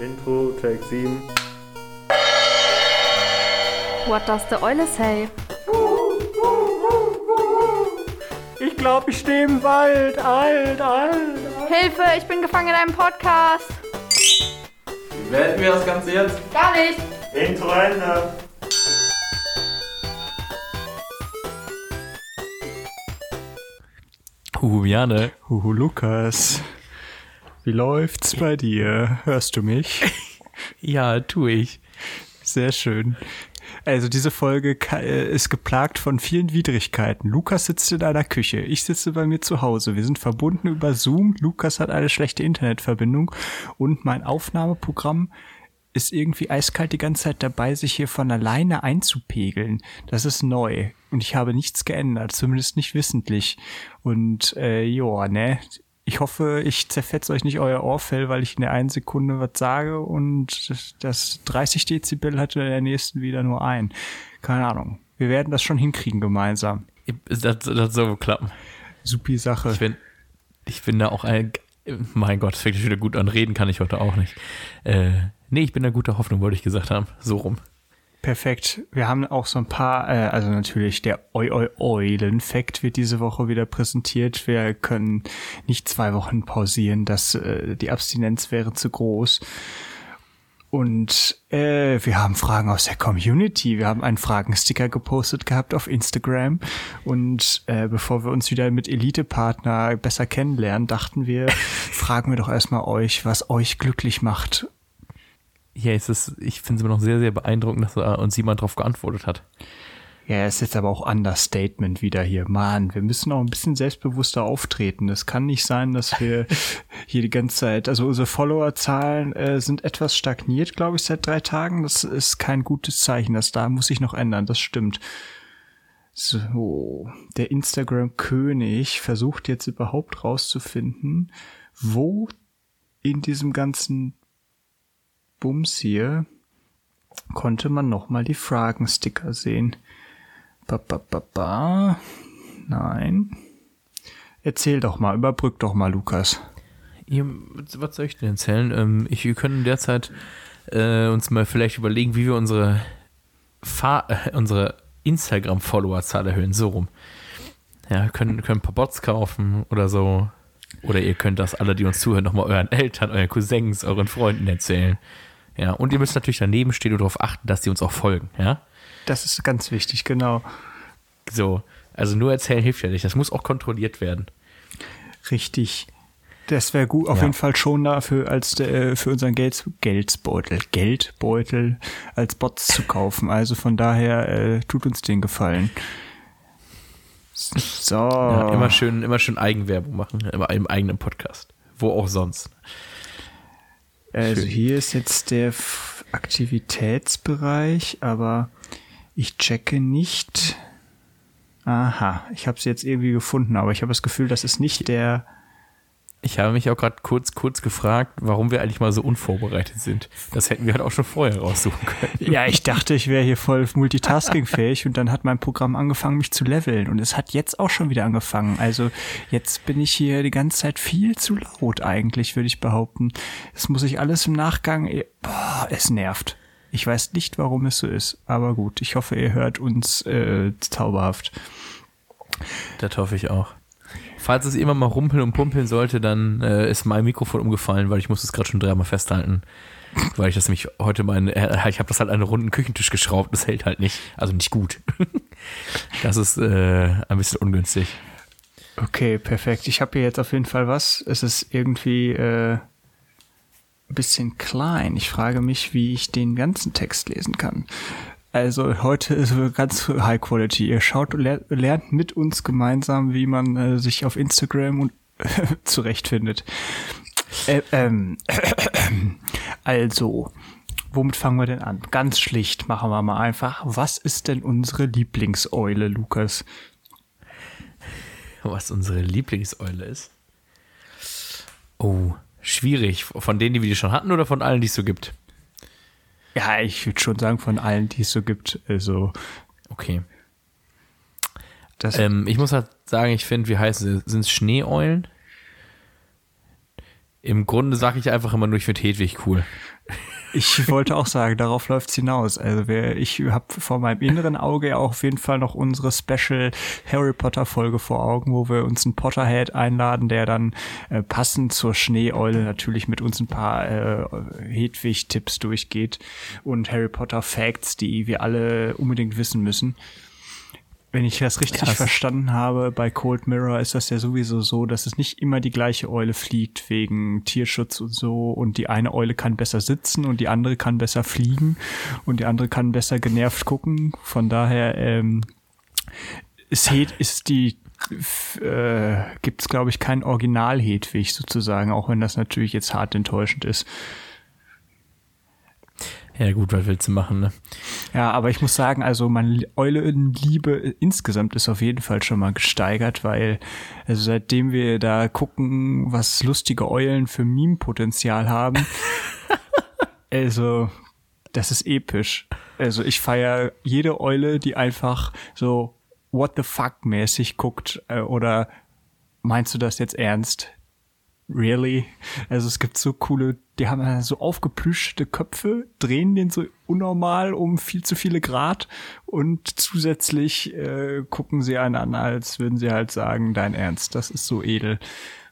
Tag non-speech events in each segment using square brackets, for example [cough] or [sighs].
Intro, Take 7. What does the Eule say? Ich glaube, ich stehe im Wald. Alt, alt, alt. Hilfe, ich bin gefangen in einem Podcast. Wie beenden wir das Ganze jetzt? Gar nicht. Intro Ende. Huhu, Jane. Huhu, Lukas. Wie läuft's bei dir? Hörst du mich? [laughs] Ja, tu ich. Sehr schön. Also diese Folge äh, ist geplagt von vielen Widrigkeiten. Lukas sitzt in einer Küche, ich sitze bei mir zu Hause. Wir sind verbunden über Zoom. Lukas hat eine schlechte Internetverbindung und mein Aufnahmeprogramm ist irgendwie eiskalt die ganze Zeit dabei, sich hier von alleine einzupegeln. Das ist neu und ich habe nichts geändert, zumindest nicht wissentlich. Und äh, joa, ne? Ich hoffe, ich zerfetze euch nicht euer Ohrfell, weil ich in der einen Sekunde was sage und das- das 30 Dezibel hatte in der nächsten wieder nur ein. Keine Ahnung. Wir werden das schon hinkriegen gemeinsam. Das, das soll wohl klappen. Supi Sache. Ich bin, ich bin da auch ein. Mein Gott, es fängt schon wieder gut an. Reden kann ich heute auch nicht. Äh, nee, ich bin da guter Hoffnung, wollte ich gesagt haben. So rum. Perfekt. Wir haben auch so ein paar, äh, also natürlich der Eu Eu Eulen-Fact wird diese Woche wieder präsentiert. Wir können nicht zwei Wochen pausieren, das, äh, die Abstinenz wäre zu groß. Und äh, wir haben Fragen aus der Community. Wir haben einen Fragensticker gepostet gehabt auf Instagram. Und äh, bevor wir uns wieder mit Elite-Partner besser kennenlernen, dachten wir, [laughs] fragen wir doch erstmal euch, was euch glücklich macht. Ja, es ist, ich finde es immer noch sehr, sehr beeindruckend, dass da uns jemand drauf geantwortet hat. Ja, ist jetzt aber auch Understatement wieder hier. Mann, wir müssen auch ein bisschen selbstbewusster auftreten. Es kann nicht sein, dass wir [laughs] hier die ganze Zeit, also unsere Followerzahlen äh, sind etwas stagniert, glaube ich, seit drei Tagen. Das ist kein gutes Zeichen. Das da muss sich noch ändern. Das stimmt. So, der Instagram-König versucht jetzt überhaupt rauszufinden, wo in diesem ganzen Bums hier konnte man noch mal die Fragensticker sehen. Ba, ba, ba, ba. Nein. Erzähl doch mal, überbrück doch mal, Lukas. Was soll ich denn erzählen? Ähm, ich, wir können derzeit äh, uns mal vielleicht überlegen, wie wir unsere, äh, unsere Instagram-Followerzahl erhöhen. So rum. Ja, können, können ein paar Bots kaufen oder so. Oder ihr könnt das alle, die uns zuhören, nochmal euren Eltern, euren Cousins, euren Freunden erzählen. Ja, und ihr müsst natürlich daneben stehen und darauf achten, dass die uns auch folgen. Ja, Das ist ganz wichtig, genau. so. Also nur erzählen hilft ja nicht. Das muss auch kontrolliert werden. Richtig. Das wäre gut, auf Ja. jeden Fall schon dafür, als äh, für unseren Geld, Geldbeutel, Geldbeutel als Bots zu kaufen. Also von daher äh, tut uns den Gefallen. So. Ja, immer schön, immer schön Eigenwerbung machen, immer im eigenen Podcast. Wo auch sonst. Also Schön. hier ist jetzt der Aktivitätsbereich, aber ich checke nicht. Aha, ich habe es jetzt irgendwie gefunden, aber ich habe das Gefühl, das ist nicht der. Ich habe mich auch gerade kurz, kurz gefragt, warum wir eigentlich mal so unvorbereitet sind. Das hätten wir halt auch schon vorher raussuchen können. Ja, ich dachte, ich wäre hier voll multitaskingfähig und dann hat mein Programm angefangen, mich zu leveln und es hat jetzt auch schon wieder angefangen. Also jetzt bin ich hier die ganze Zeit viel zu laut eigentlich, würde ich behaupten. Das muss ich alles im Nachgang. Boah, es nervt. Ich weiß nicht, warum es so ist, aber gut. Ich hoffe, ihr hört uns äh, zauberhaft. Das hoffe ich auch. Falls es immer mal rumpeln und pumpeln sollte, dann äh, ist mein Mikrofon umgefallen, weil ich musste es gerade schon dreimal festhalten. Weil ich das nämlich heute mal, äh, ich habe das halt an einen runden Küchentisch geschraubt, das hält halt nicht, also nicht gut. [laughs] Das ist äh, ein bisschen ungünstig. Okay, perfekt. Ich habe hier jetzt auf jeden Fall was. Es ist irgendwie äh, ein bisschen klein. Ich frage mich, wie ich den ganzen Text lesen kann. Also heute ist ganz High Quality. Ihr schaut und ler- lernt mit uns gemeinsam, wie man äh, sich auf Instagram und [laughs] zurechtfindet. Äh, ähm, [clears throat] also, womit fangen wir denn an? Ganz schlicht machen wir mal einfach. Was ist denn unsere Lieblingseule, Lukas? Was unsere Lieblingseule ist. Oh, schwierig. Von denen, die wir schon hatten oder von allen, die es so gibt? Ja, ich würde schon sagen, von allen, die es so gibt. Also, Okay. das, Ähm, ich muss halt sagen, ich finde, wie heißen sie? Sind es Schneeeulen? Im Grunde sage ich einfach immer nur, ich finde Hedwig cool. Ich wollte auch sagen, darauf läuft's hinaus. Also wer, ich habe vor meinem inneren Auge auch auf jeden Fall noch unsere Special Harry Potter Folge vor Augen, wo wir uns einen Potterhead einladen, der dann äh, passend zur Schneeeule natürlich mit uns ein paar äh, Hedwig-Tipps durchgeht und Harry Potter Facts, die wir alle unbedingt wissen müssen. Wenn ich das richtig Krass. verstanden habe, bei Cold Mirror ist das ja sowieso so, dass es nicht immer die gleiche Eule fliegt wegen Tierschutz und so und die eine Eule kann besser sitzen und die andere kann besser fliegen und die andere kann besser genervt gucken. Von daher ähm, ist, ist die äh, gibt es glaube ich kein Original Hedwig sozusagen, auch wenn das natürlich jetzt hart enttäuschend ist. Ja gut, was willst du machen, ne? Ja, aber ich muss sagen, also meine Eulenliebe insgesamt ist auf jeden Fall schon mal gesteigert, weil also seitdem wir da gucken, was lustige Eulen für Meme-Potenzial haben, [laughs] also das ist episch. Also ich feiere jede Eule, die einfach so what the fuck mäßig guckt äh, oder meinst du das jetzt ernst? Really? Also es gibt so coole, die haben so aufgeplüschte Köpfe, drehen den so unnormal um viel zu viele Grad und zusätzlich äh, gucken sie einen an, als würden sie halt sagen, dein Ernst, das ist so edel.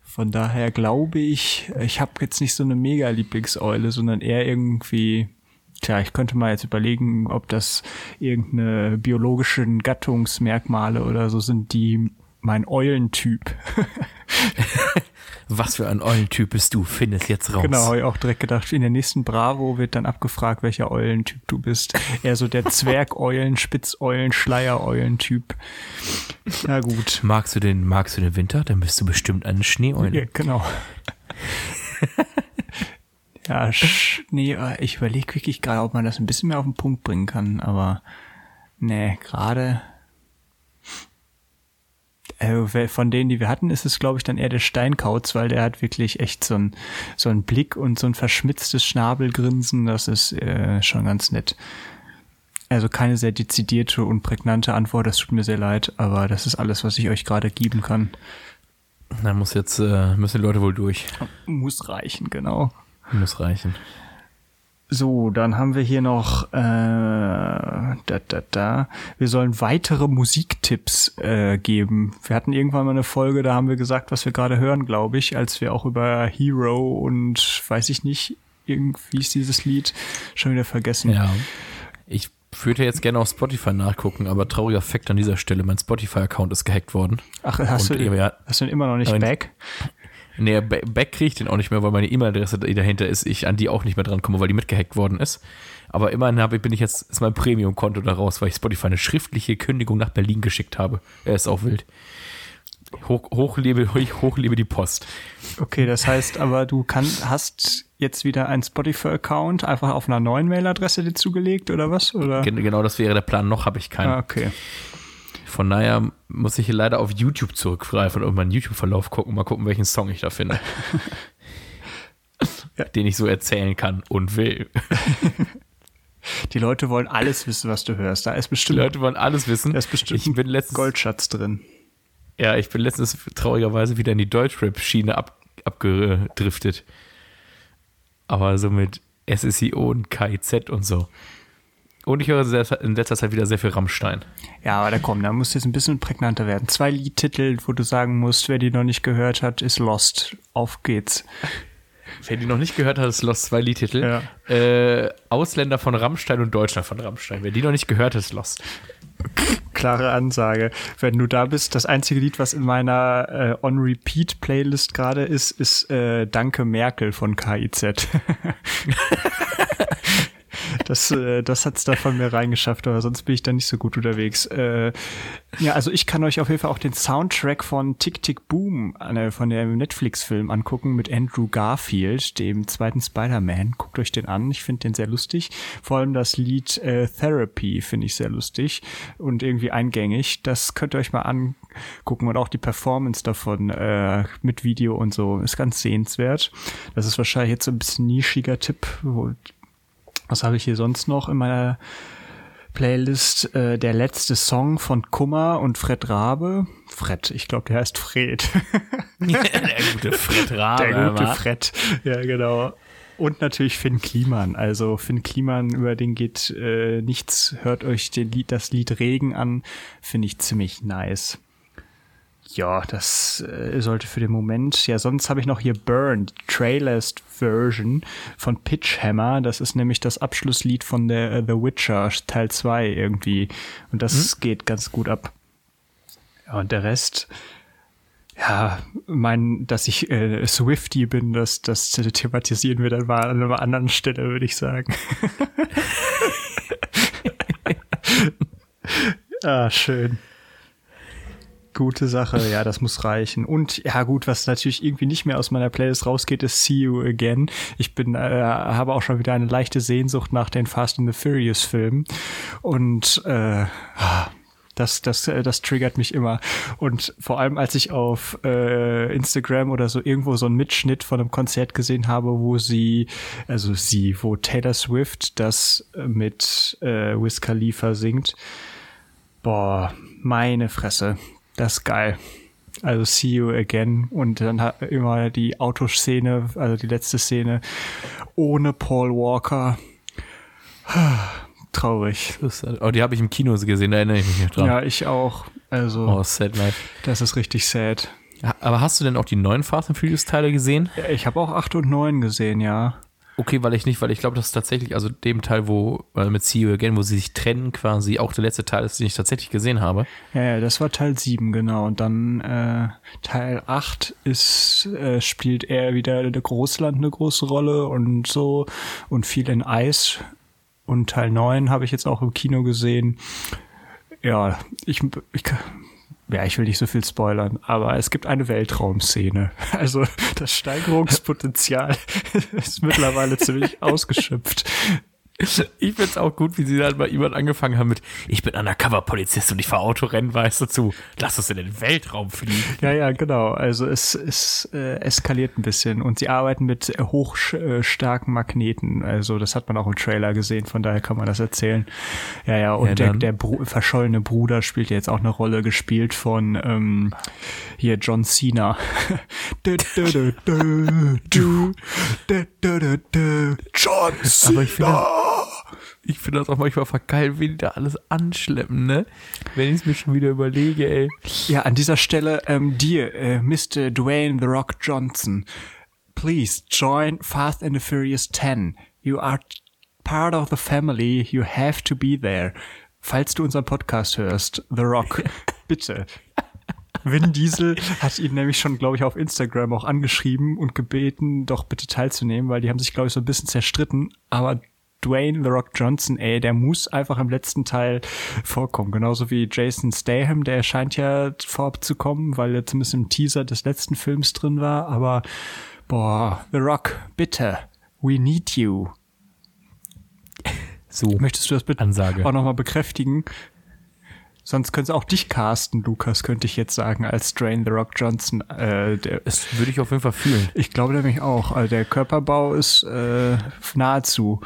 Von daher glaube ich, ich habe jetzt nicht so eine mega Lieblingseule, sondern eher irgendwie, tja, ich könnte mal jetzt überlegen, ob das irgendeine biologischen Gattungsmerkmale oder so sind, die mein Eulentyp [laughs] Was für ein Eulentyp bist du? Find es jetzt raus. Genau, habe ich auch direkt gedacht. In der nächsten Bravo wird dann abgefragt, welcher Eulentyp du bist. Eher so der [laughs] Zwergeulen, Spitzeulen, Schleiereulentyp. Na gut. Magst du den, magst du den Winter? Dann bist du bestimmt eine Schneeeule. Ja, genau. [laughs] ja, Schnee, äh, ich überlege wirklich gerade, ob man das ein bisschen mehr auf den Punkt bringen kann, aber nee, gerade wer- von denen, die wir hatten, ist es, glaube ich, dann eher der Steinkauz, weil der hat wirklich echt so ein so Blick und so ein verschmitztes Schnabelgrinsen. Das ist äh, schon ganz nett. Also keine sehr dezidierte und prägnante Antwort. Das tut mir sehr leid, aber das ist alles, was ich euch gerade geben kann. Dann muss jetzt, äh, müssen die Leute wohl durch. Muss reichen, genau. Muss reichen. So, dann haben wir hier noch äh, da, da, da. Wir sollen weitere Musiktipps äh, geben. Wir hatten irgendwann mal eine Folge, da haben wir gesagt, was wir gerade hören, glaube ich, als wir auch über Hero und weiß ich nicht, irgendwie ist dieses Lied schon wieder vergessen. Ja. Ich würde jetzt gerne auf Spotify nachgucken, aber trauriger Fakt an dieser Stelle, mein Spotify-Account ist gehackt worden. Ach, hast Und du, ja, hast du ihn immer noch nicht back? Nee, ba- back kriege ich den auch nicht mehr, weil meine E-Mail-Adresse dahinter ist, ich an die auch nicht mehr drankomme, weil die mitgehackt worden ist. Aber immerhin habe, bin ich jetzt, ist mein Premium-Konto da raus, weil ich Spotify eine schriftliche Kündigung nach Berlin geschickt habe. Er ist auch wild. Hoch, hochlebe, hoch, hochlebe die Post. Okay, das heißt aber, du kann, hast jetzt wieder einen Spotify-Account einfach auf einer neuen Mailadresse dir zugelegt oder was? Oder? Gen genau das wäre der Plan. Noch habe ich keinen. Ah, okay. Von daher muss ich hier leider auf YouTube zurückgreifen und meinen YouTube-Verlauf gucken. Mal gucken, welchen Song ich da finde. [laughs] Den ich so erzählen kann und will. [laughs] Die Leute wollen alles wissen, was du hörst. Da ist Die bestimmt, Leute wollen alles wissen. da ist bestimmt ich bin letztens, Goldschatz drin. ja, ich bin letztens traurigerweise wieder in die Deutschrap-Schiene ab, abgedriftet. Aber so mit SSIO und KIZ und so. Und ich höre in letzter Zeit wieder sehr viel Rammstein. Ja, aber da komm, da muss jetzt ein bisschen prägnanter werden. Zwei Liedtitel, wo du sagen musst, wer die noch nicht gehört hat, ist Lost. Auf geht's. Wer die noch nicht gehört hat, ist Lost zwei Liedtitel. Äh, Ausländer von Rammstein und Deutschland von Rammstein. Wer die noch nicht gehört hat, ist Lost. Klare Ansage. Wenn du da bist, das einzige Lied, was in meiner äh, On-Repeat-Playlist gerade ist, ist äh, Danke Merkel von KIZ. [laughs] [laughs] Das, äh, das hat's da von mir reingeschafft, aber sonst bin ich da nicht so gut unterwegs. Äh, ja, also ich kann euch auf jeden Fall auch den Soundtrack von Tick Tick Boom, äh, von dem Netflix-Film angucken mit Andrew Garfield, dem zweiten Spider-Man. Guckt euch den an, ich finde den sehr lustig. Vor allem das Lied äh, Therapy finde ich sehr lustig und irgendwie eingängig. Das könnt ihr euch mal angucken und auch die Performance davon äh, mit Video und so ist ganz sehenswert. Das ist wahrscheinlich jetzt so ein bisschen nischiger Tipp, wo was habe ich hier sonst noch in meiner Playlist äh, der letzte Song von Kummer und Fred Rabe. Fred, ich glaube, der heißt Fred. [laughs] [laughs] der gute Fred Rabe. Der gute? Fred, ja genau. Und natürlich Finn Kliman. Also Finn Kliman, über den geht äh, nichts. Hört euch Lied, das Lied Regen an. Finde ich ziemlich nice. Ja, das äh, sollte für den Moment. Ja, sonst habe ich noch hier Burn, Trailers Version von Pitch Hammer. Das ist nämlich das Abschlusslied von der äh, The Witcher Teil 2 irgendwie. Und das geht ganz gut ab. Ja, und der Rest, ja, mein, dass ich äh, Swifty bin, das, das thematisieren wir dann mal an einer anderen Stelle, würde ich sagen. [laughs] [laughs] ah, schön. Gute Sache, ja, das muss reichen. Und ja, gut, was natürlich irgendwie nicht mehr aus meiner Playlist rausgeht, ist See You Again. Ich bin, äh, habe auch schon wieder eine leichte Sehnsucht nach den Fast and the Furious Filmen. Und äh, das, das, äh, das triggert mich immer. Und vor allem, als ich auf äh, Instagram oder so irgendwo so einen Mitschnitt von einem Konzert gesehen habe, wo sie, also sie, wo Taylor Swift das äh, mit äh, Wiz Khalifa singt. Boah, meine Fresse. Das ist geil. Also See You Again und dann hat immer die Autoszene, also die letzte Szene ohne Paul Walker. [sighs] Traurig. Oh, die habe ich im Kino gesehen, da erinnere ich mich noch dran. Ja, ich auch. Also, Oh, Sad Life. das ist richtig sad. Aber hast du denn auch die neuen Fast and Furious Teile gesehen? Ich habe auch 8 und 9 gesehen, ja. Okay, weil ich nicht, weil ich glaube, das ist tatsächlich, also dem Teil, wo, äh, mit See You Again, wo sie sich trennen, quasi auch der letzte Teil ist, den ich tatsächlich gesehen habe. Ja, ja, das war Teil 7, genau. Und dann äh, Teil 8 ist, äh, spielt eher wieder der Großland eine große Rolle und so und viel in Eis. Und Teil 9 habe ich jetzt auch im Kino gesehen. Ja, ich, ich ja, ich will nicht so viel spoilern, aber es gibt eine Weltraumszene. [laughs] Also das Steigerungspotenzial [laughs] ist mittlerweile ziemlich [laughs] ausgeschöpft. [laughs] Ich find's auch gut, wie sie dann bei jemand angefangen haben mit, ich bin Undercover-Polizist und ich fahre Autorennen, weißt du, zu, lass uns in den Weltraum fliegen. Ja, ja, genau. Also es, es äh, eskaliert ein bisschen und sie arbeiten mit hochstarken Magneten. Also das hat man auch im Trailer gesehen, von daher kann man das erzählen. Ja, ja, und ja, der, der Br verschollene Bruder spielt jetzt auch eine Rolle, gespielt von ähm, hier John Cena. John Cena! Aber ich finde, ich finde das auch manchmal geil, wie die da alles anschleppen, ne? Wenn ich es mir schon wieder überlege, ey. Ja, an dieser Stelle, ähm, dir, äh, Mr. Dwayne The Rock Johnson, please join Fast and the Furious 10. You are part of the family, you have to be there. Falls du unseren Podcast hörst, The Rock, [laughs] bitte. Vin Diesel hat ihn nämlich schon, glaube ich, auf Instagram auch angeschrieben und gebeten, doch bitte teilzunehmen, weil die haben sich, glaube ich, so ein bisschen zerstritten. Aber Dwayne The Rock Johnson, ey, der muss einfach im letzten Teil vorkommen. Genauso wie Jason Statham, der scheint ja vorzukommen, weil er zumindest im Teaser des letzten Films drin war. Aber, boah, The Rock, bitte, we need you. [laughs] So, Möchtest du das bitte Ansage. auch nochmal bekräftigen? Sonst könnte es auch dich casten, Lukas, könnte ich jetzt sagen, als Dwayne The Rock Johnson. Äh, der, das würde ich auf jeden Fall fühlen. ich glaube nämlich auch. Also der Körperbau ist äh, nahezu.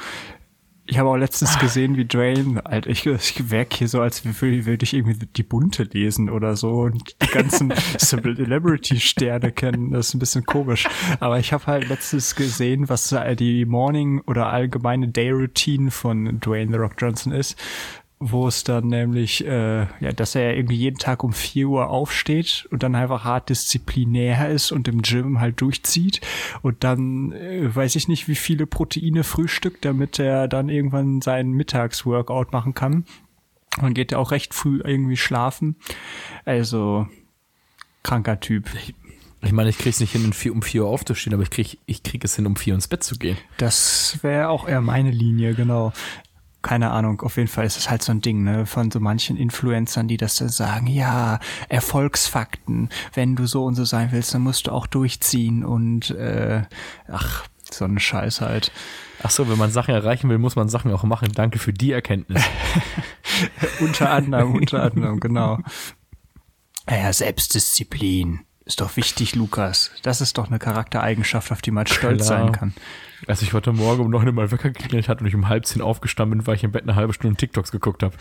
Ich habe auch letztens gesehen, wie Dwayne, Alter, ich, ich werk hier so, als würde würd ich irgendwie die Bunte lesen oder so und die ganzen [laughs] Celebrity-Sterne kennen. Das ist ein bisschen komisch. Aber ich habe halt letztens gesehen, was die Morning- oder allgemeine Day-Routine von Dwayne The Rock Johnson ist wo es dann nämlich, äh, ja, dass er irgendwie jeden Tag um 4 Uhr aufsteht und dann einfach hart disziplinär ist und im Gym halt durchzieht und dann äh, weiß ich nicht, wie viele Proteine frühstückt, damit er dann irgendwann seinen Mittagsworkout machen kann. Und geht er auch recht früh irgendwie schlafen. Also kranker Typ. Ich meine, ich krieg's nicht hin, um 4, um 4 Uhr aufzustehen, aber ich krieg, ich krieg es hin, um 4 Uhr ins Bett zu gehen. Das wäre auch eher meine Linie, genau. Keine Ahnung, auf jeden Fall ist es halt so ein Ding, ne, von so manchen Influencern, die das dann sagen, ja, Erfolgsfakten, wenn du so und so sein willst, dann musst du auch durchziehen und äh, ach, so ein Scheiß halt. Ach so, wenn man Sachen erreichen will, muss man Sachen auch machen. Danke für die Erkenntnis. [laughs] unter anderem, unter anderem, genau. [laughs] Ja, Selbstdisziplin. Ist doch wichtig, Lukas. Das ist doch eine Charaktereigenschaft, auf die man stolz Klar. sein kann. Als ich heute Morgen um neun Uhr mal Wecker geklingelt hat und ich um halb zehn aufgestanden bin, weil ich im Bett eine halbe Stunde TikToks geguckt habe.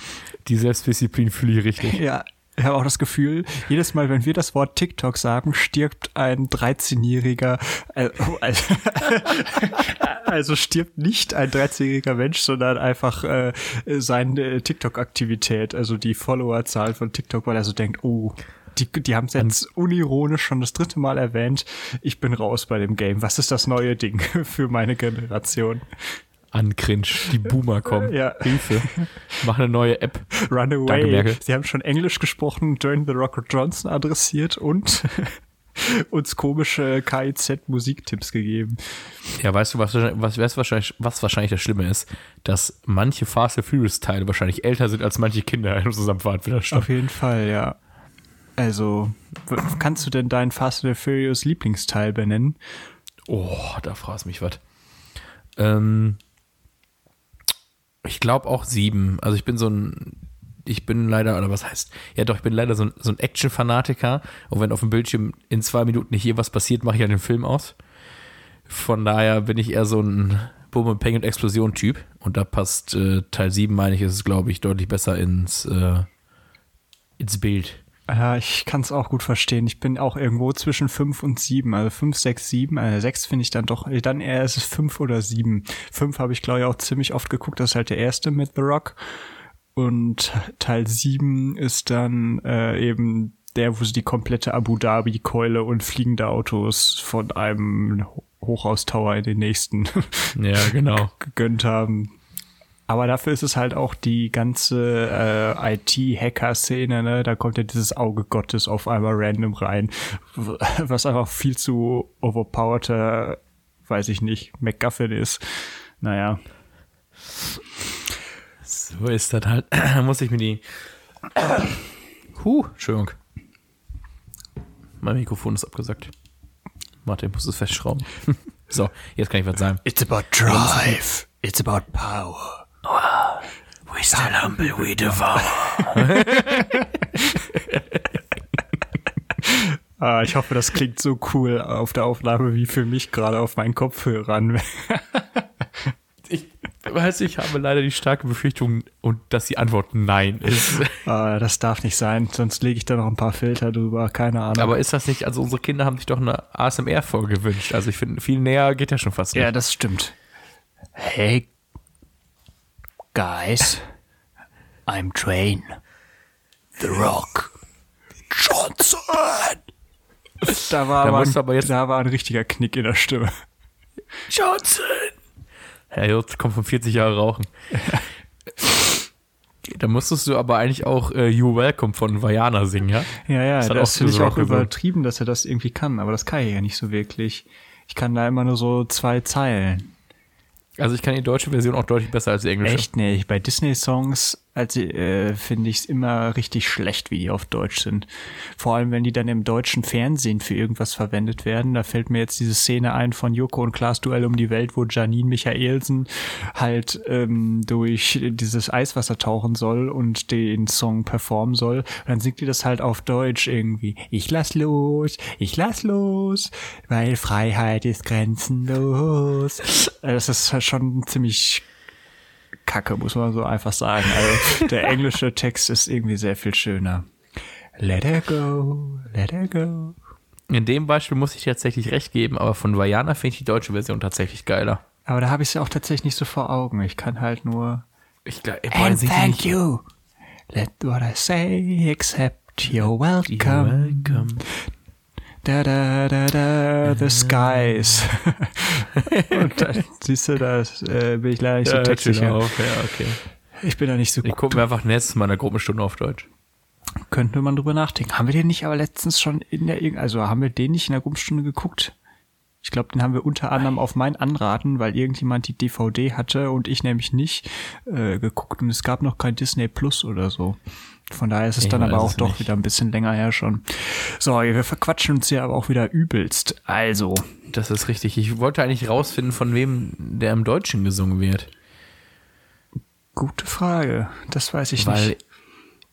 Die Selbstdisziplin fühle ich richtig. Ja, ich habe auch das Gefühl, jedes Mal, wenn wir das Wort TikTok sagen, stirbt ein 13-jähriger, äh, also, [laughs] also stirbt nicht ein 13-jähriger Mensch, sondern einfach äh, seine TikTok-Aktivität, also die Followerzahl von TikTok, weil er so denkt, oh, die, die haben es jetzt unironisch schon das dritte Mal erwähnt. Ich bin raus bei dem Game. Was ist das neue Ding [laughs] für meine Generation? An Cringe. Die Boomer kommen. Ja. Hilfe. Mach eine neue App. Runaway. Danke, Merkel. Sie haben schon Englisch gesprochen, Dwayne The Rock Johnson adressiert und [laughs] uns komische KIZ-Musiktipps gegeben. Ja, weißt du, was, was, was, wahrscheinlich, was wahrscheinlich das Schlimme ist? Dass manche Fast and Furious Teile wahrscheinlich älter sind als manche Kinder [laughs] in unserem. Auf jeden Fall, ja. Also, kannst du denn deinen Fast and Furious Lieblingsteil benennen? Oh, da du mich was. Ähm, ich glaube auch sieben. Also ich bin so ein, ich bin leider, oder was heißt, ja doch, ich bin leider so ein, so ein Action-Fanatiker. Und wenn auf dem Bildschirm in zwei Minuten nicht hier was passiert, mache ich ja den Film aus. Von daher bin ich eher so ein Bumm und Peng und Explosion-Typ. Und da passt äh, Teil 7, meine ich, ist es, glaube ich, deutlich besser ins, äh, ins Bild. Ja, ich kann es auch gut verstehen. Ich bin auch irgendwo zwischen 5 und 7. Also 5, 6, 7. Also 6 finde ich dann doch, dann eher ist es 5 oder 7. 5 habe ich, glaube ich, auch ziemlich oft geguckt. Das ist halt der erste mit The Rock. Und Teil 7 ist dann äh, eben der, wo sie die komplette Abu Dhabi-Keule und fliegende Autos von einem Hochhaustower in den nächsten Ja, genau. [laughs] gegönnt haben. Aber dafür ist es halt auch die ganze äh, IT-Hacker-Szene, ne? Da kommt ja dieses Auge Gottes auf einmal random rein, [laughs] was einfach viel zu overpowerter, weiß ich nicht, MacGuffin ist. Naja. So ist das halt. Da [clears throat] muss ich mir die. [clears throat] Huh, Entschuldigung. Mein Mikrofon ist abgesagt. Warte, ich muss es festschrauben. [laughs] so, jetzt kann ich was sagen. It's about drive. It's about power. We still humble, we devour. [laughs] Ah, ich hoffe, das klingt so cool auf der Aufnahme wie für mich gerade auf meinen Kopfhörern. [laughs] Ich weiß, ich habe leider die starke Befürchtung, und dass die Antwort Nein ist. [laughs] ah, das darf nicht sein, sonst lege ich da noch ein paar Filter drüber, keine Ahnung. Aber ist das nicht, also unsere Kinder haben sich doch eine ASMR-Folge gewünscht. Also ich finde, viel näher geht ja schon fast nicht. Ja, das stimmt. Hey, guys, I'm Train. The Rock. Johnson. Da war, Da ein, aber jetzt- da war ein richtiger Knick in der Stimme. Johnson! Herr Jurt kommt von 40 Jahre rauchen. da musstest du aber eigentlich auch äh, You Welcome von Vajana singen, ja? Ja, ja, Das das, finde ich auch übertrieben, dass er das irgendwie kann, aber das kann er ja nicht so wirklich. Ich kann da immer nur so zwei Zeilen. Also ich kann die deutsche Version auch deutlich besser als die englische. Echt nicht. Bei Disney-Songs also, äh, finde ich es immer richtig schlecht, wie die auf Deutsch sind. Vor allem, wenn die dann im deutschen Fernsehen für irgendwas verwendet werden. Da fällt mir jetzt diese Szene ein von Joko und Klaas Duell um die Welt, wo Janine Michaelsen halt ähm, durch dieses Eiswasser tauchen soll und den Song performen soll. Und dann singt die das halt auf Deutsch irgendwie. Ich lass los, ich lass los, weil Freiheit ist grenzenlos. Äh, Das ist halt schon ziemlich Kacke, muss man so einfach sagen. Also der englische Text ist irgendwie sehr viel schöner. Let her go, let her go. In dem Beispiel muss ich tatsächlich recht geben, aber von Vajana finde ich die deutsche Version tatsächlich geiler. Aber da habe ich es ja auch tatsächlich nicht so vor Augen. Ich kann halt nur Ich glaube, And thank you. Let what I say accept you're welcome. welcome. Da da da da the skies. [laughs] Und dann siehst du, da äh, bin ich leider nicht so Ja, textsicher. auf. ja, okay. Ich bin da nicht so Ich gut. gucke mir einfach nächstes Mal eine Gruppenstunde auf Deutsch. Könnte man drüber nachdenken. Haben wir den nicht aber letztens schon in der, also haben wir den nicht in der Gruppenstunde geguckt? Ich glaube, den haben wir unter anderem auf mein Anraten, weil irgendjemand die DVD hatte und ich nämlich nicht äh, geguckt und es gab noch kein Disney Plus oder so. Von daher ist es Ich dann aber auch doch nicht. wieder ein bisschen länger her schon. So, wir verquatschen uns hier aber auch wieder übelst. Also, Das ist richtig. Ich wollte eigentlich rausfinden, von wem der im Deutschen gesungen wird. gute Frage. Das weiß ich Weil nicht.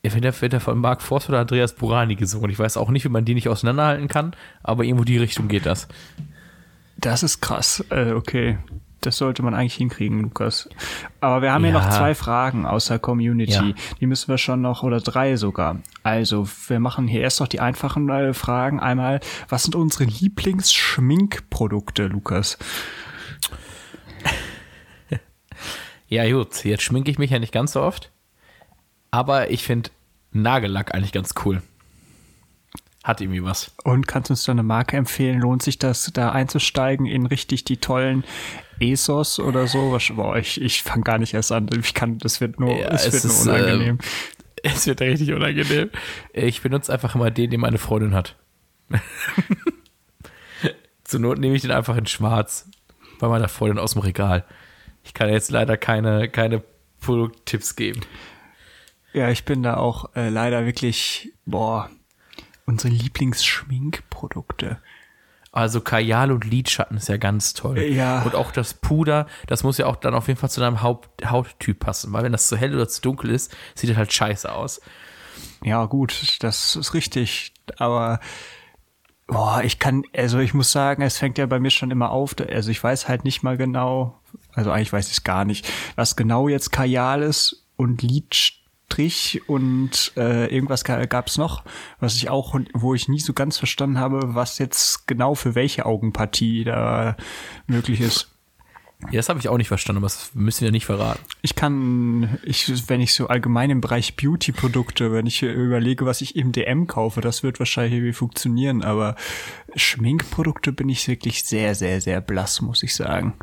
Entweder wird er von Mark Forst oder Andreas Burani gesungen. Ich weiß auch nicht, wie man die nicht auseinanderhalten kann, aber irgendwo die Richtung geht das. Das ist krass. Äh, okay. Das sollte man eigentlich hinkriegen, Lukas. Aber wir haben ja, Ja. noch zwei Fragen aus der Community. Ja. Die müssen wir schon noch, oder drei sogar. Also, wir machen hier erst noch die einfachen äh, Fragen. Einmal, was sind unsere Lieblingsschminkprodukte, Lukas? Ja, gut, jetzt schminke ich mich ja nicht ganz so oft. Aber ich finde Nagellack eigentlich ganz cool. Hat irgendwie was. Und kannst du uns da eine Marke empfehlen? Lohnt sich das, da einzusteigen in richtig die tollen ESOS oder so? Was, boah, ich, ich fange gar nicht erst an. Ich kann, das wird nur, Ja, es es wird nur ist, unangenehm. Es wird richtig unangenehm. Ich benutze einfach immer den, den meine Freundin hat. [laughs] Zur Not nehme ich den einfach in schwarz bei meiner Freundin aus dem Regal. Ich kann jetzt leider keine, keine Produkttipps geben. Ja, ich bin da auch äh, leider wirklich, boah, unsere Lieblingsschminkprodukte. Also Kajal und Lidschatten ist ja ganz toll. Ja. Und auch das Puder, das muss ja auch dann auf jeden Fall zu deinem Haupt, Hauttyp passen, weil wenn das zu hell oder zu dunkel ist, sieht das halt scheiße aus. Ja, gut, das ist richtig. Aber boah, ich kann, also ich muss sagen, es fängt ja bei mir schon immer auf. Also ich weiß halt nicht mal genau, also eigentlich weiß ich es gar nicht, was genau jetzt Kajal ist und Lidstrich und äh, irgendwas gab es noch, was ich auch, wo ich nie so ganz verstanden habe, was jetzt genau für welche Augenpartie da möglich ist. Ja, das habe ich auch nicht verstanden, aber das müssen wir nicht verraten. Ich kann, ich, wenn ich so allgemein im Bereich Beauty-Produkte, wenn ich überlege, was ich im DM kaufe, das wird wahrscheinlich irgendwie funktionieren, aber Schminkprodukte bin ich wirklich sehr, sehr, sehr blass, muss ich sagen.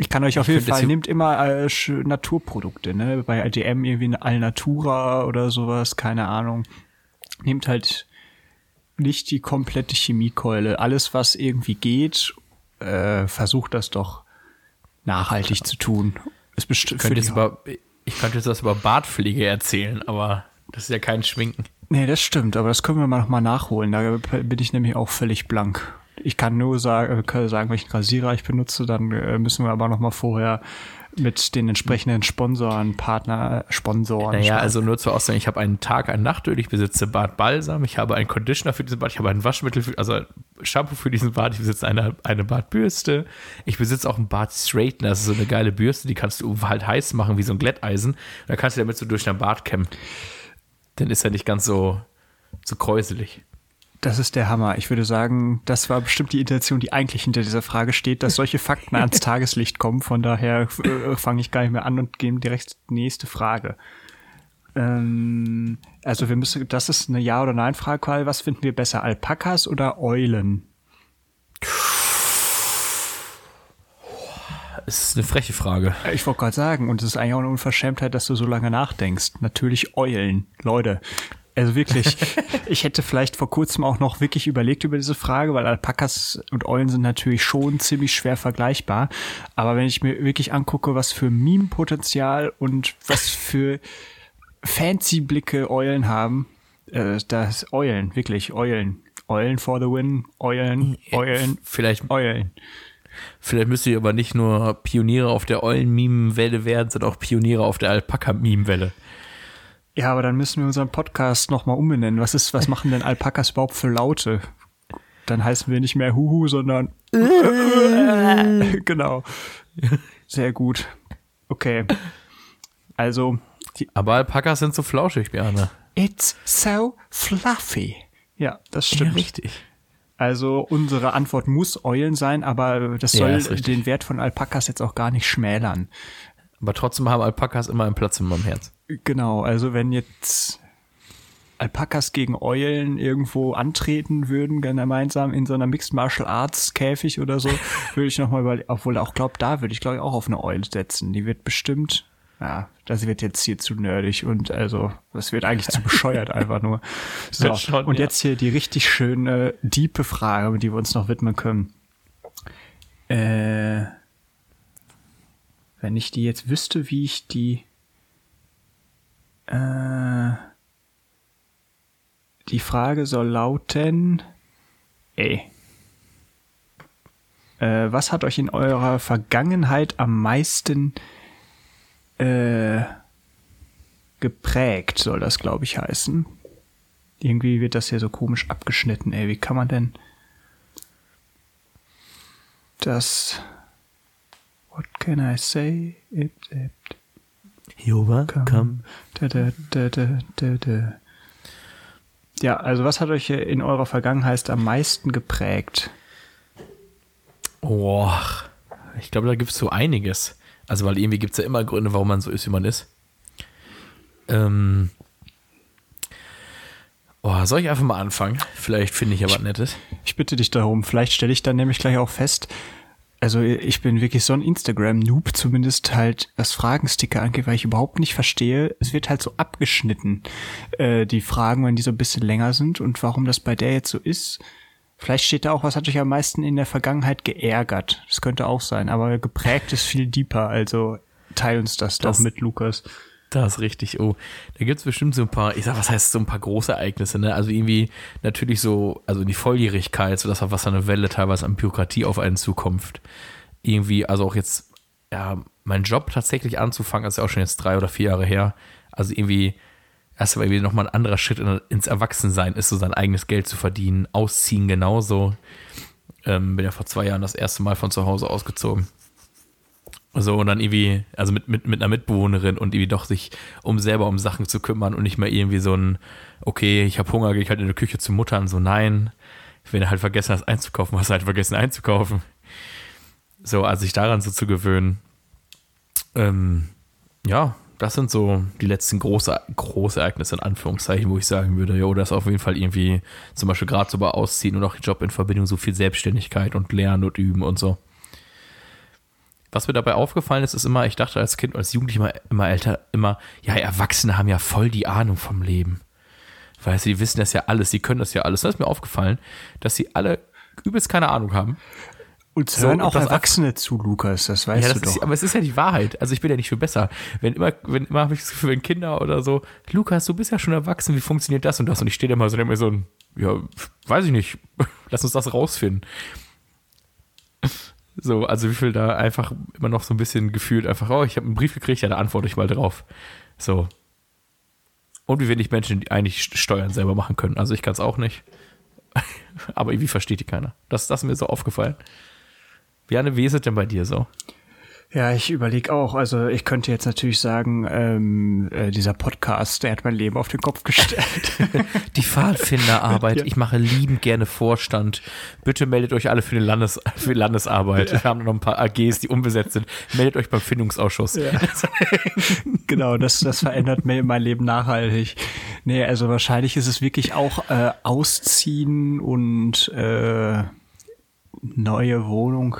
Ich kann euch auf jeden Fall, nehmt immer äh, Naturprodukte, ne? Bei DM irgendwie eine Alnatura oder sowas, keine Ahnung. Nehmt halt nicht die komplette Chemiekeule. Alles, was irgendwie geht, äh, versucht das doch nachhaltig zu tun. Bestimmt Ich könnte, jetzt über, ich könnte jetzt was über Bartpflege erzählen, aber das ist ja kein Schminken. Nee, das stimmt, aber das können wir mal noch mal nachholen. Da bin ich nämlich auch völlig blank. Ich kann nur sagen, kann sagen welchen Rasierer ich benutze, dann äh, müssen wir aber noch mal vorher mit den entsprechenden Sponsoren, Partner, Sponsoren. Naja, sprechen. also nur zur Aussage, ich habe einen Tag, ein Nachtöl, ich besitze Bad Balsam, ich habe einen Conditioner für diesen Bad, ich habe ein Waschmittel, für, also Shampoo für diesen Bad, ich besitze eine, eine Badbürste, ich besitze auch einen Bad Straightener, das ist so eine geile Bürste, die kannst du halt heiß machen wie so ein Glätteisen, da kannst du damit so durch dein Bad kämmen. Dann ist er nicht ganz so, so kräuselig. Das ist der Hammer. Ich würde sagen, das war bestimmt die Intention, die eigentlich hinter dieser Frage steht, dass solche Fakten ans [laughs] Tageslicht kommen. Von daher äh, fange ich gar nicht mehr an und gehe direkt die nächste Frage. Ähm, also wir müssen, das ist eine Ja- oder Nein-Frage. Was finden wir besser, Alpakas oder Eulen? Es ist eine freche Frage. Äh, Ich wollte gerade sagen, und es ist eigentlich auch eine Unverschämtheit, dass du so lange nachdenkst. Natürlich Eulen, Leute. Also wirklich, [laughs] ich hätte vielleicht vor kurzem auch noch wirklich überlegt über diese Frage, weil Alpakas und Eulen sind natürlich schon ziemlich schwer vergleichbar. Aber wenn ich mir wirklich angucke, was für Meme-Potenzial und was für fancy Blicke Eulen haben, äh, das Eulen, wirklich Eulen. Eulen for the win, Eulen, Eulen, Vielleicht, Eulen. vielleicht müsst ihr aber nicht nur Pioniere auf der Eulen-Meme-Welle werden, sondern auch Pioniere auf der Alpaka-Meme-Welle. Ja, aber dann müssen wir unseren Podcast nochmal umbenennen. Was ist, was machen denn Alpakas überhaupt für Laute? Dann heißen wir nicht mehr Huhu, sondern [laughs] genau. Sehr gut. Okay. Also, die, Aber Alpakas sind so flauschig, Björne. it's so fluffy. Ja, das stimmt. richtig. Also unsere Antwort muss Eulen sein, aber das Ja, soll ist richtig. den Wert von Alpakas jetzt auch gar nicht schmälern. Aber trotzdem haben Alpakas immer einen Platz in meinem Herz. Genau, also wenn jetzt Alpakas gegen Eulen irgendwo antreten würden, gemeinsam in so einer Mixed Martial Arts Käfig oder so, [laughs] würde ich nochmal überlegen, obwohl auch glaub, da würde ich glaube ich auch auf eine Eule setzen. Die wird bestimmt, ja, das wird jetzt hier zu nerdig und also, das wird eigentlich zu bescheuert [laughs] einfach nur. So, Schon, und ja. jetzt hier die richtig schöne, diepe Frage, die wir uns noch widmen können. Äh, wenn ich die jetzt wüsste, wie ich die äh, die Frage soll lauten, ey, äh, was hat euch in eurer Vergangenheit am meisten äh, geprägt, soll das, glaube ich, heißen. Irgendwie wird das hier so komisch abgeschnitten, ey. Wie kann man denn das What can I say? It, it Jehova, come. Da, da, da, da, da, da. Ja, also was hat euch in eurer Vergangenheit am meisten geprägt? Oh, ich glaube, da gibt es so einiges. Also, weil irgendwie gibt es ja immer Gründe, warum man so ist, wie man ist. Ähm. Oh, soll ich einfach mal anfangen? Vielleicht finde ich ja was Nettes. Ich bitte dich darum. Vielleicht stelle ich dann nämlich gleich auch fest, also ich bin wirklich so ein Instagram-Noob, zumindest halt was Fragensticker angeht, weil ich überhaupt nicht verstehe. Es wird halt so abgeschnitten, äh, die Fragen, wenn die so ein bisschen länger sind und warum das bei der jetzt so ist. Vielleicht steht da auch, was hat euch am meisten in der Vergangenheit geärgert. Das könnte auch sein, aber geprägt ist viel deeper, also teil uns das, das doch mit, Lukas. Das ist richtig. Oh, da gibt es bestimmt so ein paar, ich sag, was heißt so ein paar große Ereignisse, ne? Also irgendwie natürlich so, also die Volljährigkeit, so dass was eine Welle teilweise an Bürokratie auf einen zukommt. Irgendwie, also auch jetzt, ja, mein Job tatsächlich anzufangen, ist ja auch schon jetzt drei oder vier Jahre her. Also irgendwie, erst mal irgendwie nochmal ein anderer Schritt in, ins Erwachsensein ist, so sein eigenes Geld zu verdienen, ausziehen genauso. Ähm, bin ja vor zwei Jahren das erste Mal von zu Hause ausgezogen. So, und dann irgendwie, also mit, mit, mit einer Mitbewohnerin und irgendwie doch sich um selber um Sachen zu kümmern und nicht mehr irgendwie so ein, okay, ich habe Hunger, gehe ich halt in die Küche zu Muttern, so nein. Wenn du halt vergessen hast einzukaufen, hast du halt vergessen einzukaufen. So, also sich daran so zu gewöhnen. Ähm, ja, das sind so die letzten große, große Ereignisse in Anführungszeichen, wo ich sagen würde, jo, das auf jeden Fall irgendwie zum Beispiel gerade so bei Ausziehen und auch Job in Verbindung so viel Selbstständigkeit und Lernen und Üben und so was mir dabei aufgefallen ist, ist immer, ich dachte als Kind, als Jugendlicher immer, immer älter, immer, ja, Erwachsene haben ja voll die Ahnung vom Leben. Weil sie wissen das ja alles, sie können das ja alles. Das ist mir aufgefallen, dass sie alle übelst keine Ahnung haben. Und hören so, auch Erwachsene zu, Lukas, das weißt ja, das du doch. Ist, aber es ist ja die Wahrheit. Also ich bin ja nicht viel besser. Wenn immer, wenn immer habe ich das Gefühl, wenn Kinder oder so, Lukas, du bist ja schon erwachsen, wie funktioniert das und das? Und ich stehe da mal so, mir so ein, ja, weiß ich nicht, [laughs] lass uns das rausfinden. So, also wie viel da einfach immer noch so ein bisschen gefühlt einfach, oh, ich habe einen Brief gekriegt, ja, da antworte ich mal drauf. So. Und wie wenig Menschen die eigentlich Steuern selber machen können. Also ich kann es auch nicht. [laughs] Aber irgendwie versteht die keiner. Das, das ist mir so aufgefallen. Wie, wie ist es denn bei dir so? Ja, ich überlege auch. Also ich könnte jetzt natürlich sagen, ähm, äh, dieser Podcast, der hat mein Leben auf den Kopf gestellt. [laughs] Die Pfadfinderarbeit. Ja. Ich mache liebend gerne Vorstand. Bitte meldet euch alle für die, Landes für die Landesarbeit. Ja. Wir haben noch ein paar AGs, die unbesetzt sind. Meldet euch beim Findungsausschuss. Ja. [laughs] genau, das, das verändert mir mein Leben nachhaltig. Nee, also wahrscheinlich ist es wirklich auch äh, Ausziehen und äh, neue Wohnung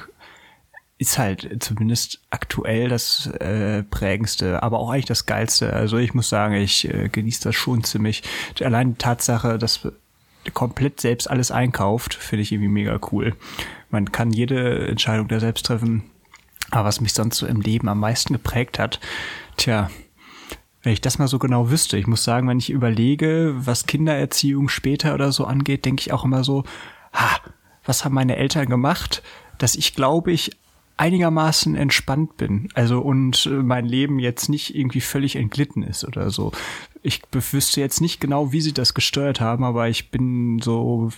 ist halt zumindest aktuell das äh, prägendste, aber auch eigentlich das geilste. Also ich muss sagen, ich äh, genieße das schon ziemlich. Allein die Tatsache, dass komplett selbst alles einkauft, finde ich irgendwie mega cool. Man kann jede Entscheidung da selbst treffen. Aber was mich sonst so im Leben am meisten geprägt hat, tja, wenn ich das mal so genau wüsste, ich muss sagen, wenn ich überlege, was Kindererziehung später oder so angeht, denke ich auch immer so, ha, was haben meine Eltern gemacht, dass ich glaube ich einigermaßen entspannt bin. Also und äh, mein Leben jetzt nicht irgendwie völlig entglitten ist oder so. Ich wüsste jetzt nicht genau, wie sie das gesteuert haben, aber ich bin so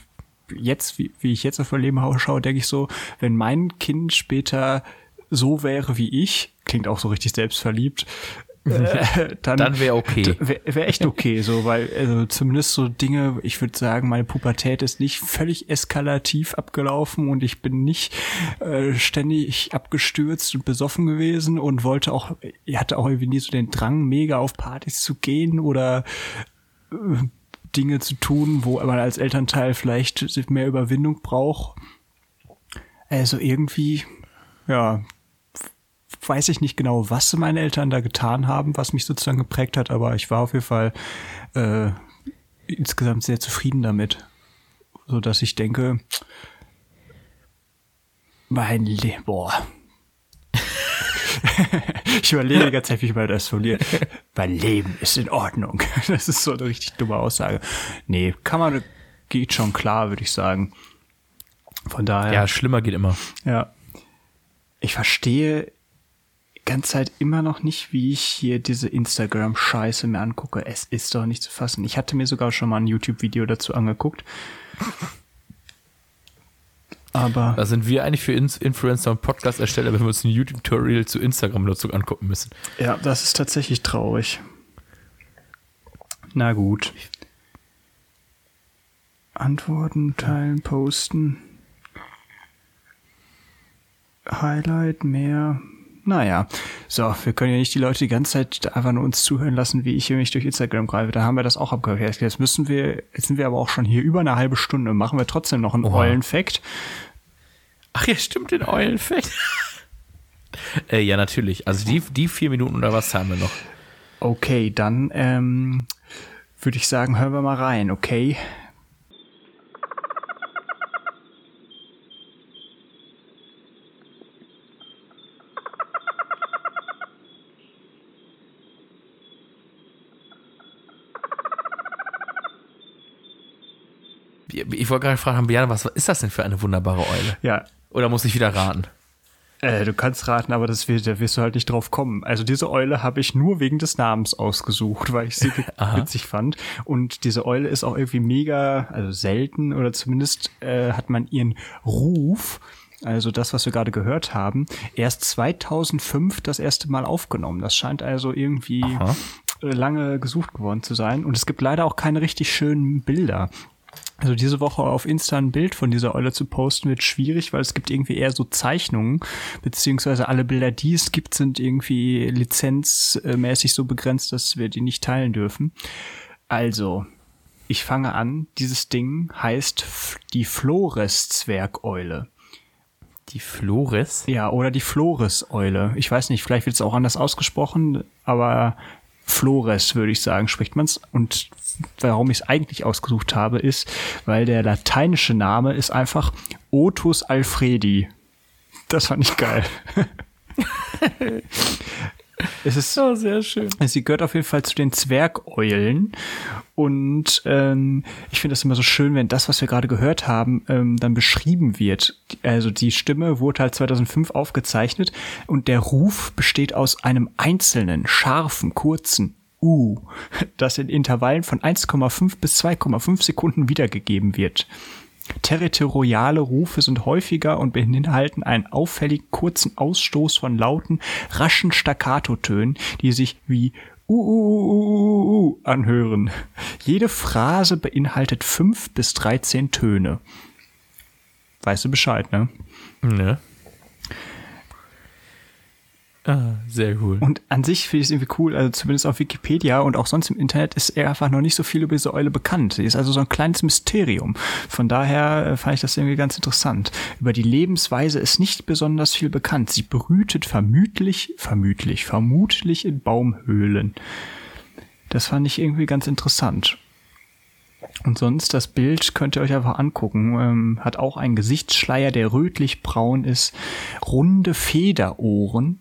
jetzt, wie, wie ich jetzt auf mein Leben schaue, denke ich so, wenn mein Kind später so wäre wie ich, klingt auch so richtig selbstverliebt, äh, [laughs] dann, dann wäre okay. Wäre wär echt okay, so, weil also zumindest so Dinge, ich würde sagen, meine Pubertät ist nicht völlig eskalativ abgelaufen und ich bin nicht äh, ständig abgestürzt und besoffen gewesen und wollte auch, ich hatte auch irgendwie nie so den Drang, mega auf Partys zu gehen oder äh, Dinge zu tun, wo man als Elternteil vielleicht mehr Überwindung braucht. Also irgendwie, ja, weiß ich nicht genau, was meine Eltern da getan haben, was mich sozusagen geprägt hat, aber ich war auf jeden Fall äh, insgesamt sehr zufrieden damit. So dass ich denke, mein Leben, boah. [laughs] ich überlege die ganze Zeit, wie ich mal das formuliere. mein Leben ist in Ordnung. [laughs] Das ist so eine richtig dumme Aussage. Nee, kann man, geht schon klar, würde ich sagen. Von daher. Ja, schlimmer geht immer. Ja. Ich verstehe ganze Zeit immer noch nicht, wie ich hier diese Instagram-Scheiße mir angucke. Es ist doch nicht zu fassen. Ich hatte mir sogar schon mal ein YouTube-Video dazu angeguckt. Aber Da sind wir eigentlich für Influencer und Podcast-Ersteller, wenn wir uns ein YouTube-Tutorial zu Instagram-Nutzung angucken müssen. ja, das ist tatsächlich traurig. Na gut. Antworten, teilen, posten. Highlight, mehr. Naja, so, wir können ja nicht die Leute die ganze Zeit einfach nur uns zuhören lassen, wie ich hier mich durch Instagram greife. Da haben wir das auch abgehört. Jetzt müssen wir, jetzt sind wir aber auch schon hier über eine halbe Stunde. Machen wir trotzdem noch einen Oha. Eulenfact. Ach ja, stimmt, den Eulenfett. [laughs] äh, ja, natürlich. Also die, die vier Minuten oder was haben wir noch? Okay, dann ähm, würde ich sagen, hören wir mal rein, okay? Ich wollte gerade fragen, Björn, was ist das denn für eine wunderbare Eule? Ja, Oder muss ich wieder raten? Äh, du kannst raten, aber das wird, da wirst du halt nicht drauf kommen. Also diese Eule habe ich nur wegen des Namens ausgesucht, weil ich sie [laughs] witzig fand. Und diese Eule ist auch irgendwie mega, also selten oder zumindest äh, hat man ihren Ruf, also das, was wir gerade gehört haben, erst 2005 das erste Mal aufgenommen. Das scheint also irgendwie Aha. äh, lange gesucht geworden zu sein. Und es gibt leider auch keine richtig schönen Bilder. Also diese Woche auf Insta ein Bild von dieser Eule zu posten wird schwierig, weil es gibt irgendwie eher so Zeichnungen, beziehungsweise alle Bilder, die es gibt, sind irgendwie lizenzmäßig so begrenzt, dass wir die nicht teilen dürfen. Also, ich fange an. Dieses Ding heißt die Flores-Zwergeule. Die Flores? Ja, oder die Flores-Eule. Ich weiß nicht, vielleicht wird es auch anders ausgesprochen, aber Flores, würde ich sagen, spricht man's. Und warum ich es eigentlich ausgesucht habe, ist, weil der lateinische Name ist einfach Otus alfredi. Das fand ich geil. [laughs] es ist Oh, sehr schön. Sie gehört auf jeden Fall zu den Zwergeulen. Und ähm, ich finde das immer so schön, wenn das, was wir gerade gehört haben, ähm, dann beschrieben wird. Also die Stimme wurde halt 2005 aufgezeichnet und der Ruf besteht aus einem einzelnen, scharfen, kurzen U, das in Intervallen von 1,5 bis 2,5 Sekunden wiedergegeben wird. Territoriale Rufe sind häufiger und beinhalten einen auffällig kurzen Ausstoß von lauten, raschen Staccatotönen, die sich wie uh, uh, uh, anhören. Jede Phrase beinhaltet fünf bis 13 Töne. Weißt du Bescheid, ne? Ne? Ah, sehr cool. Und an sich finde ich es irgendwie cool, also zumindest auf Wikipedia und auch sonst im Internet ist eher einfach noch nicht so viel über diese Eule bekannt. Sie ist also so ein kleines Mysterium. Von daher äh, fand ich das irgendwie ganz interessant. Über die Lebensweise ist nicht besonders viel bekannt. Sie brütet vermutlich, vermutlich, vermutlich in Baumhöhlen. Das fand ich irgendwie ganz interessant. Und sonst, das Bild könnt ihr euch einfach angucken. Ähm, hat auch einen Gesichtsschleier, der rötlich-braun ist, runde Federohren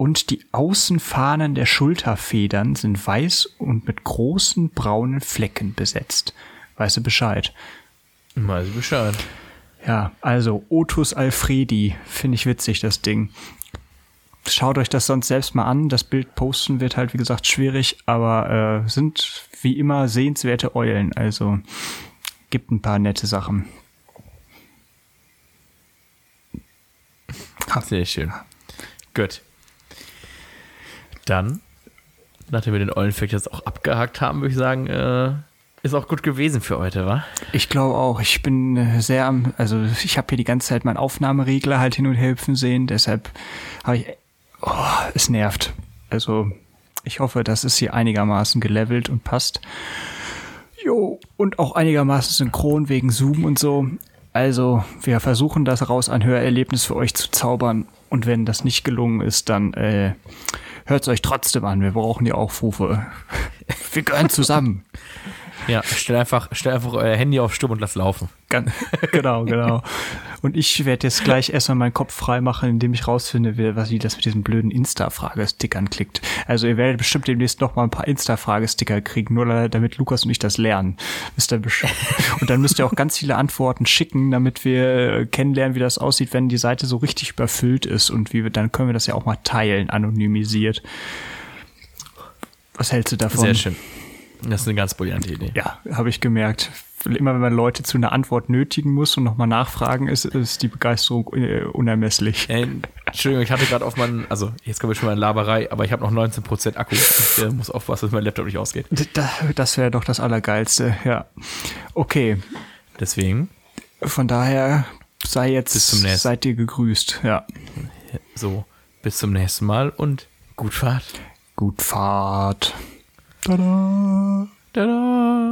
und die Außenfahnen der Schulterfedern sind weiß und mit großen braunen Flecken besetzt. Weißt du Bescheid? Weiß ich Bescheid. Ja, also Otus Alfredi, finde ich witzig, das Ding. Schaut euch das sonst selbst mal an. Das Bild posten wird halt, wie gesagt, schwierig, aber äh, sind wie immer sehenswerte Eulen. Also gibt ein paar nette Sachen. Sehr schön. Gut. Dann, nachdem wir den Eulenfakt jetzt auch abgehakt haben, würde ich sagen, äh, ist auch gut gewesen für heute, wa? Ich glaube auch. Ich bin äh, sehr am, also ich habe hier die ganze Zeit meinen Aufnahmeregler halt hin und her hüpfen sehen. Deshalb habe ich, oh, es nervt. Also ich hoffe, das ist hier einigermaßen gelevelt und passt. Jo, und auch einigermaßen synchron wegen Zoom und so. Also, wir versuchen das raus ein Hörerlebnis für euch zu zaubern. Und wenn das nicht gelungen ist, dann äh, hört es euch trotzdem an. Wir brauchen die Aufrufe. Wir gehören zusammen. [laughs] Ja, stell einfach, stell einfach euer Handy auf Stumm und lass laufen. [laughs] Genau, genau. Und ich werde jetzt gleich erstmal meinen Kopf frei machen, indem ich rausfinde, wie, was wie das mit diesen blöden Insta-Fragestickern klickt. Also ihr werdet bestimmt demnächst noch mal ein paar Insta-Fragesticker kriegen, nur da- damit Lukas und ich das lernen. Bescheid. [laughs] Und dann müsst ihr auch ganz viele Antworten schicken, damit wir äh, kennenlernen, wie das aussieht, wenn die Seite so richtig überfüllt ist und wie wir, dann können wir das ja auch mal teilen, anonymisiert. Was hältst du davon? Sehr schön. Das ist eine ganz brillante Idee. Ja, habe ich gemerkt. Immer wenn man Leute zu einer Antwort nötigen muss und nochmal nachfragen, ist, ist die Begeisterung äh, unermesslich. Äh, Entschuldigung, ich hatte gerade auf meinen, also jetzt kommen wir schon mal in Laberei, aber ich habe noch 19% Akku. Ich äh, muss aufpassen, dass mein Laptop nicht ausgeht. Da, das wäre doch das Allergeilste, ja. Okay, Deswegen, von daher sei jetzt, Bis zum nächsten. seid ihr gegrüßt, ja. so, bis zum nächsten Mal und gut Fahrt. Gut Fahrt. Tada. Tada!